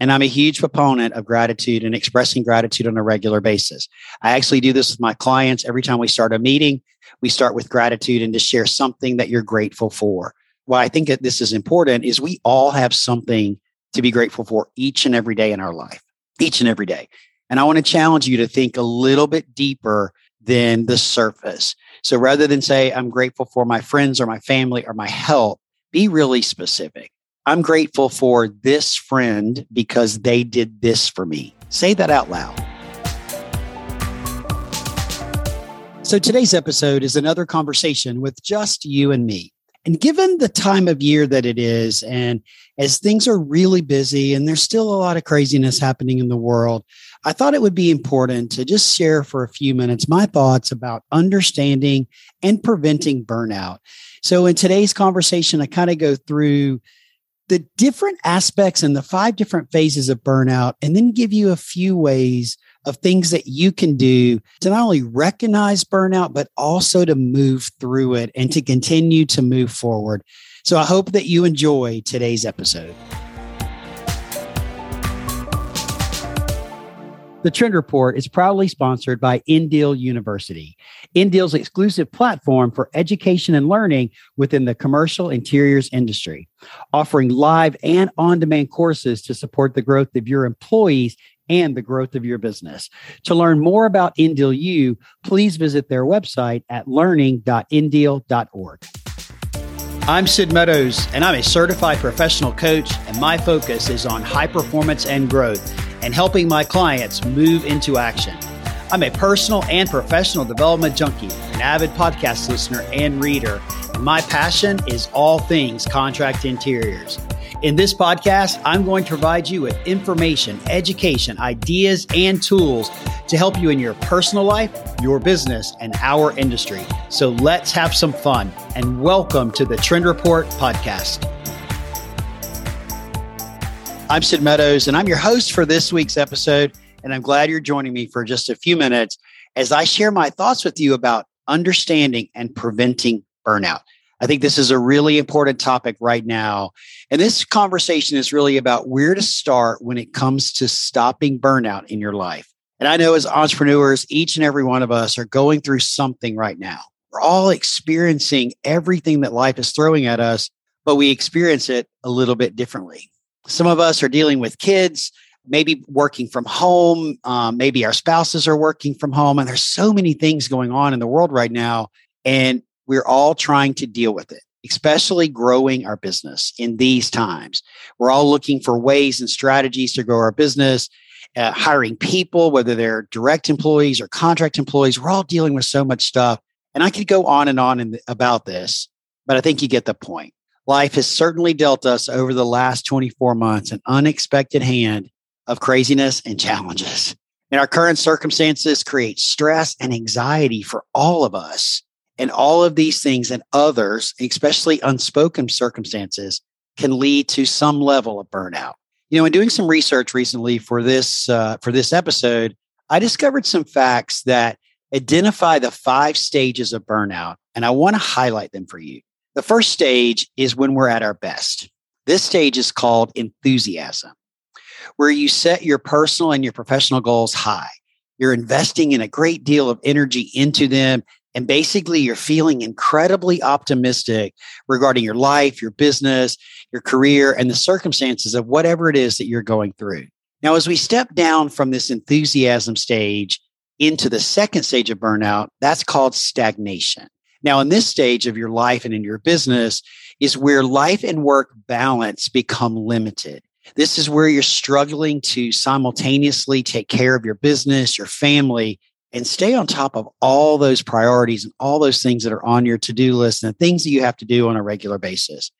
And I'm a huge proponent of gratitude and expressing gratitude on a regular basis. I actually do this with my clients every time we start a meeting. We start with gratitude and to share something that you're grateful for. Why I think that this is important is we all have something to be grateful for each and every day in our life, each and every day. And I want to challenge you to think a little bit deeper than the surface. So rather than say, I'm grateful for my friends or my family or my health, be really specific. I'm grateful for this friend because they did this for me. Say that out loud. So today's episode is another conversation with just you and me. And given the time of year that it is, and as things are really busy and there's still a lot of craziness happening in the world, I thought it would be important to just share for a few minutes my thoughts about understanding and preventing burnout. So, in today's conversation, I kind of go through the different aspects and the five different phases of burnout, and then give you a few ways of things that you can do to not only recognize burnout, but also to move through it and to continue to move forward. So, I hope that you enjoy today's episode. The Trend Report is proudly sponsored by Indeal University, Indeal's exclusive platform for education and learning within the commercial interiors industry, offering live and on demand courses to support the growth of your employees and the growth of your business. To learn more about Indeal U, please visit their website at learning.indeal.org. I'm Sid Meadows, and I'm a certified professional coach, and my focus is on high performance and growth and helping my clients move into action. I'm a personal and professional development junkie, an avid podcast listener and reader, and my passion is all things contract interiors. In this podcast, I'm going to provide you with information, education, ideas, and tools to help you in your personal life, your business, and our industry. So let's have some fun and welcome to the Trend Report podcast. I'm Sid Meadows, and I'm your host for this week's episode. And I'm glad you're joining me for just a few minutes as I share my thoughts with you about understanding and preventing burnout. I think this is a really important topic right now. And this conversation is really about where to start when it comes to stopping burnout in your life. And I know as entrepreneurs, each and every one of us are going through something right now. We're all experiencing everything that life is throwing at us, but we experience it a little bit differently. Some of us are dealing with kids, maybe working from home. Um, maybe our spouses are working from home. And there's so many things going on in the world right now. And we're all trying to deal with it, especially growing our business in these times. We're all looking for ways and strategies to grow our business. Uh, hiring people, whether they're direct employees or contract employees, we're all dealing with so much stuff. And I could go on and on about this, but I think you get the point. Life has certainly dealt us over the last 24 months an unexpected hand of craziness and challenges. And our current circumstances create stress and anxiety for all of us. And all of these things and others, especially unspoken circumstances, can lead to some level of burnout. You know, in doing some research recently for this uh, for this episode, I discovered some facts that identify the five stages of burnout, and I want to highlight them for you. The first stage is when we're at our best. This stage is called enthusiasm, where you set your personal and your professional goals high. You're investing in a great deal of energy into them. And basically, you're feeling incredibly optimistic regarding your life, your business, your career, and the circumstances of whatever it is that you're going through. Now, as we step down from this enthusiasm stage into the second stage of burnout, that's called stagnation. Now, in this stage of your life and in your business is where life and work balance become limited. This is where you're struggling to simultaneously take care of your business, your family, and stay on top of all those priorities and all those things that are on your to do list and the things that you have to do on a regular basis.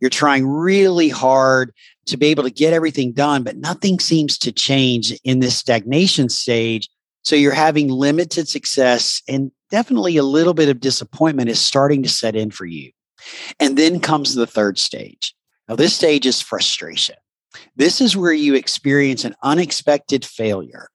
You're trying really hard to be able to get everything done, but nothing seems to change in this stagnation stage. So you're having limited success and definitely a little bit of disappointment is starting to set in for you. And then comes the third stage. Now, this stage is frustration. This is where you experience an unexpected failure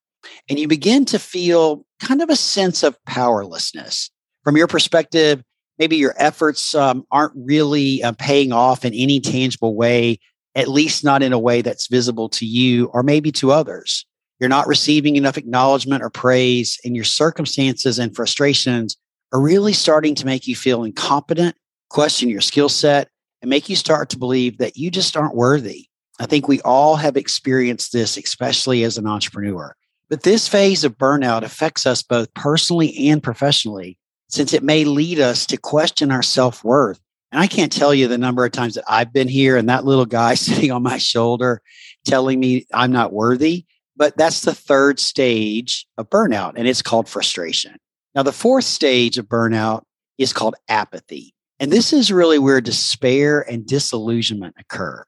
and you begin to feel kind of a sense of powerlessness. From your perspective, maybe your efforts um, aren't really uh, paying off in any tangible way. at least not in a way that's visible to you or maybe to others. You're not receiving enough acknowledgement or praise, and your circumstances and frustrations are really starting to make you feel incompetent, question your skill set, and make you start to believe that you just aren't worthy. I think we all have experienced this, especially as an entrepreneur. But this phase of burnout affects us both personally and professionally, since it may lead us to question our self worth. And I can't tell you the number of times that I've been here and that little guy sitting on my shoulder telling me I'm not worthy. But that's the third stage of burnout, and it's called frustration. Now, the fourth stage of burnout is called apathy. And this is really where despair and disillusionment occur.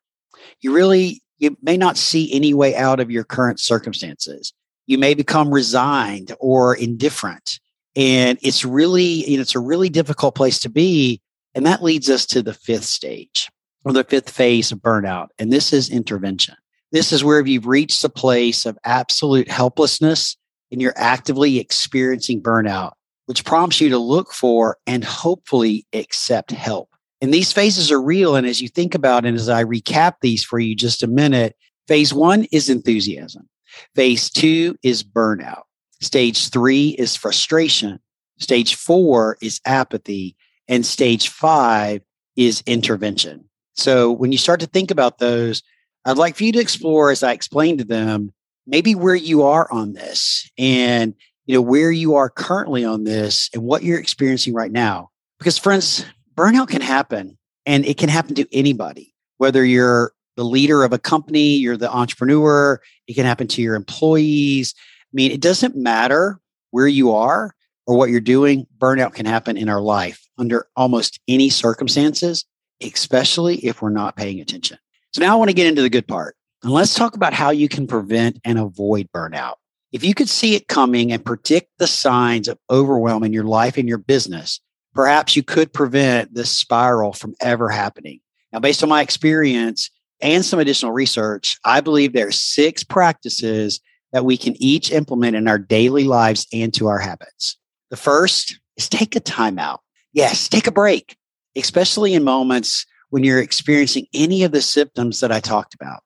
You really, you may not see any way out of your current circumstances. You may become resigned or indifferent. And it's really, you know, it's a really difficult place to be. And that leads us to the fifth stage or the fifth phase of burnout. And this is intervention. This is where you've reached a place of absolute helplessness and you're actively experiencing burnout, which prompts you to look for and hopefully accept help. And these phases are real. And as you think about it, and as I recap these for you just a minute, phase one is enthusiasm. Phase two is burnout. Stage three is frustration. Stage four is apathy. And stage five is intervention. So when you start to think about those, I'd like for you to explore, as I explained to them, maybe where you are on this and you know where you are currently on this and what you're experiencing right now. Because friends, burnout can happen and it can happen to anybody, whether you're the leader of a company, you're the entrepreneur, it can happen to your employees. I mean, it doesn't matter where you are or what you're doing, burnout can happen in our life under almost any circumstances, especially if we're not paying attention. So now I want to get into the good part. And let's talk about how you can prevent and avoid burnout. If you could see it coming and predict the signs of overwhelm in your life and your business, perhaps you could prevent this spiral from ever happening. Now, based on my experience and some additional research, I believe there are six practices that we can each implement in our daily lives and to our habits. The first is take a timeout. Yes, take a break, especially in moments when you're experiencing any of the symptoms that I talked about.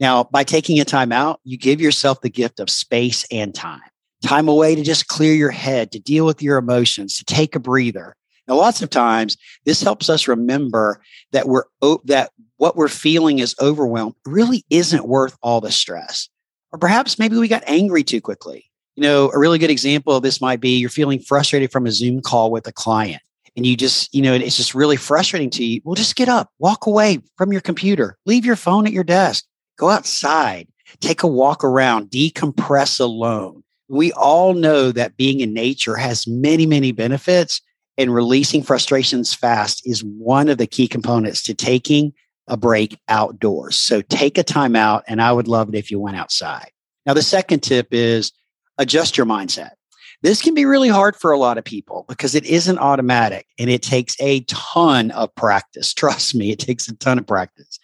Now, by taking a time out, you give yourself the gift of space and time. Time away to just clear your head, to deal with your emotions, to take a breather. Now, lots of times this helps us remember that we're that what we're feeling is overwhelmed really isn't worth all the stress. Or perhaps maybe we got angry too quickly. You know, a really good example of this might be you're feeling frustrated from a Zoom call with a client and you just, you know, it's just really frustrating to you. Well, just get up, walk away from your computer, leave your phone at your desk, go outside, take a walk around, decompress alone. We all know that being in nature has many, many benefits, and releasing frustrations fast is one of the key components to taking a break outdoors. So take a time out, and I would love it if you went outside. Now, the second tip is adjust your mindset. This can be really hard for a lot of people because it isn't automatic and it takes a ton of practice. Trust me, it takes a ton of practice.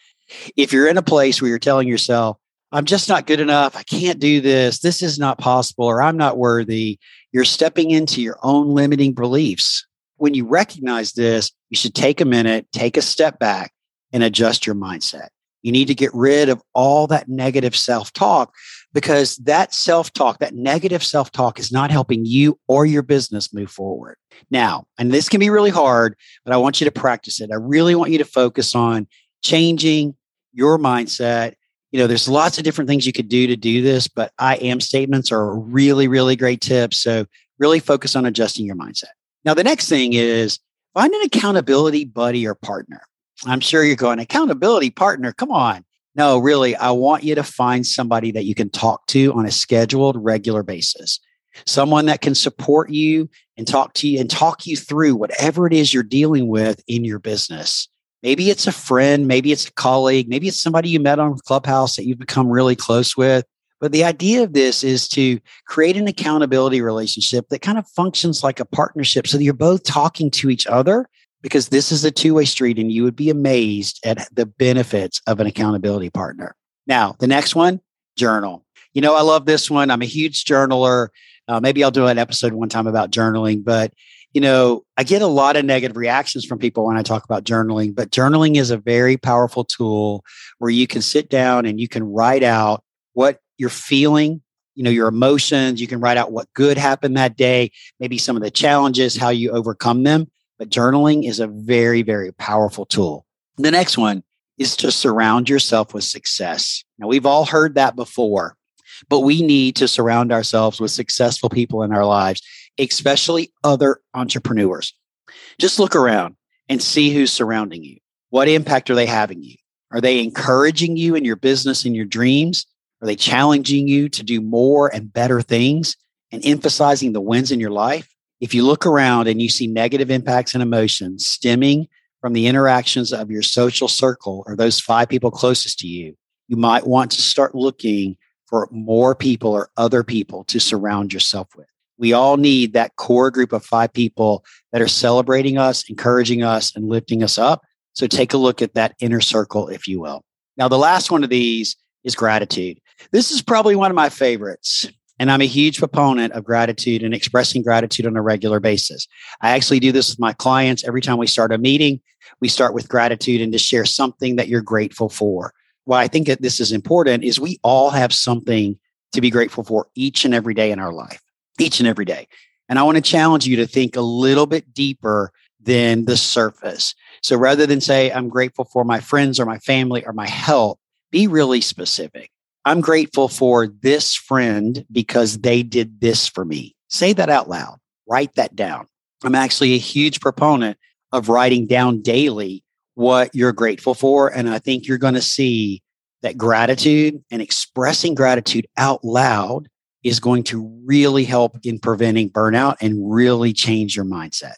If you're in a place where you're telling yourself, I'm just not good enough, I can't do this, this is not possible, or I'm not worthy, you're stepping into your own limiting beliefs. When you recognize this, you should take a minute, take a step back, and adjust your mindset. You need to get rid of all that negative self talk because that self talk, that negative self talk is not helping you or your business move forward. Now, and this can be really hard, but I want you to practice it. I really want you to focus on changing your mindset. You know, there's lots of different things you could do to do this, but I am statements are really, really great tip. So really focus on adjusting your mindset. Now, the next thing is find an accountability buddy or partner. I'm sure you're going, accountability partner, come on. No, really, I want you to find somebody that you can talk to on a scheduled, regular basis. Someone that can support you and talk to you and talk you through whatever it is you're dealing with in your business. Maybe it's a friend, maybe it's a colleague, maybe it's somebody you met on Clubhouse that you've become really close with. But the idea of this is to create an accountability relationship that kind of functions like a partnership so that you're both talking to each other because this is a two way street and you would be amazed at the benefits of an accountability partner. Now, the next one, journal. You know, I love this one. I'm a huge journaler. Uh, maybe I'll do an episode one time about journaling, but you know, I get a lot of negative reactions from people when I talk about journaling, but journaling is a very powerful tool where you can sit down and you can write out what you're feeling, you know, your emotions. You can write out what good happened that day, maybe some of the challenges, how you overcome them. But journaling is a very, very powerful tool. The next one is to surround yourself with success. Now, we've all heard that before, but we need to surround ourselves with successful people in our lives especially other entrepreneurs. Just look around and see who's surrounding you. What impact are they having you? Are they encouraging you in your business and your dreams? Are they challenging you to do more and better things and emphasizing the wins in your life? If you look around and you see negative impacts and emotions stemming from the interactions of your social circle or those five people closest to you, you might want to start looking for more people or other people to surround yourself with. We all need that core group of five people that are celebrating us, encouraging us, and lifting us up. So take a look at that inner circle, if you will. Now, the last one of these is gratitude. This is probably one of my favorites. And I'm a huge proponent of gratitude and expressing gratitude on a regular basis. I actually do this with my clients every time we start a meeting. We start with gratitude and to share something that you're grateful for. Why I think that this is important is we all have something to be grateful for each and every day in our life each and every day. And I want to challenge you to think a little bit deeper than the surface. So rather than say, I'm grateful for my friends or my family or my health, be really specific. I'm grateful for this friend because they did this for me. Say that out loud. Write that down. I'm actually a huge proponent of writing down daily what you're grateful for. And I think you're going to see that gratitude and expressing gratitude out loud is going to really help in preventing burnout and really change your mindset.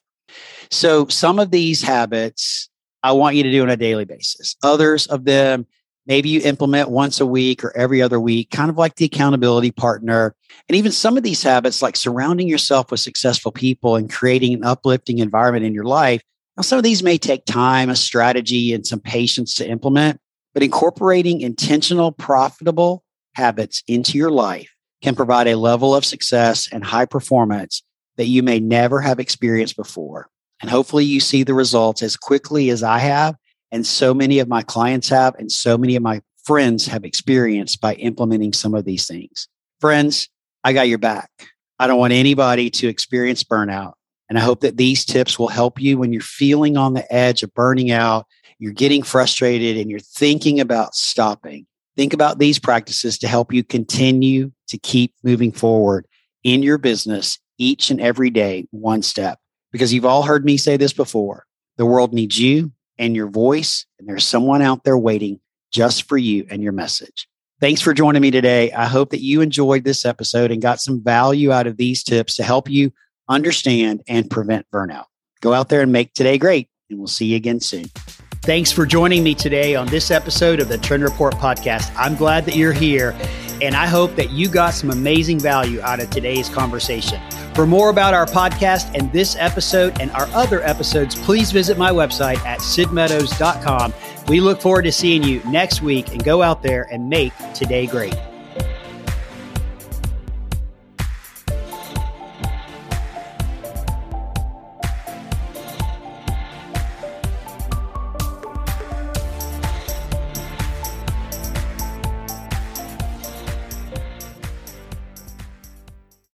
So, some of these habits I want you to do on a daily basis. Others of them, maybe you implement once a week or every other week, kind of like the accountability partner. And even some of these habits, like surrounding yourself with successful people and creating an uplifting environment in your life. Now, some of these may take time, a strategy, and some patience to implement, but incorporating intentional, profitable habits into your life can provide a level of success and high performance that you may never have experienced before. And hopefully you see the results as quickly as I have, and so many of my clients have, and so many of my friends have experienced by implementing some of these things. Friends, I got your back. I don't want anybody to experience burnout. And I hope that these tips will help you when you're feeling on the edge of burning out, you're getting frustrated, and you're thinking about stopping. Think about these practices to help you continue to keep moving forward in your business each and every day, one step. Because you've all heard me say this before the world needs you and your voice, and there's someone out there waiting just for you and your message. Thanks for joining me today. I hope that you enjoyed this episode and got some value out of these tips to help you understand and prevent burnout. Go out there and make today great, and we'll see you again soon. Thanks for joining me today on this episode of the Trend Report podcast. I'm glad that you're here, and I hope that you got some amazing value out of today's conversation. For more about our podcast and this episode and our other episodes, please visit my website at sidmeadows.com. We look forward to seeing you next week and go out there and make today great.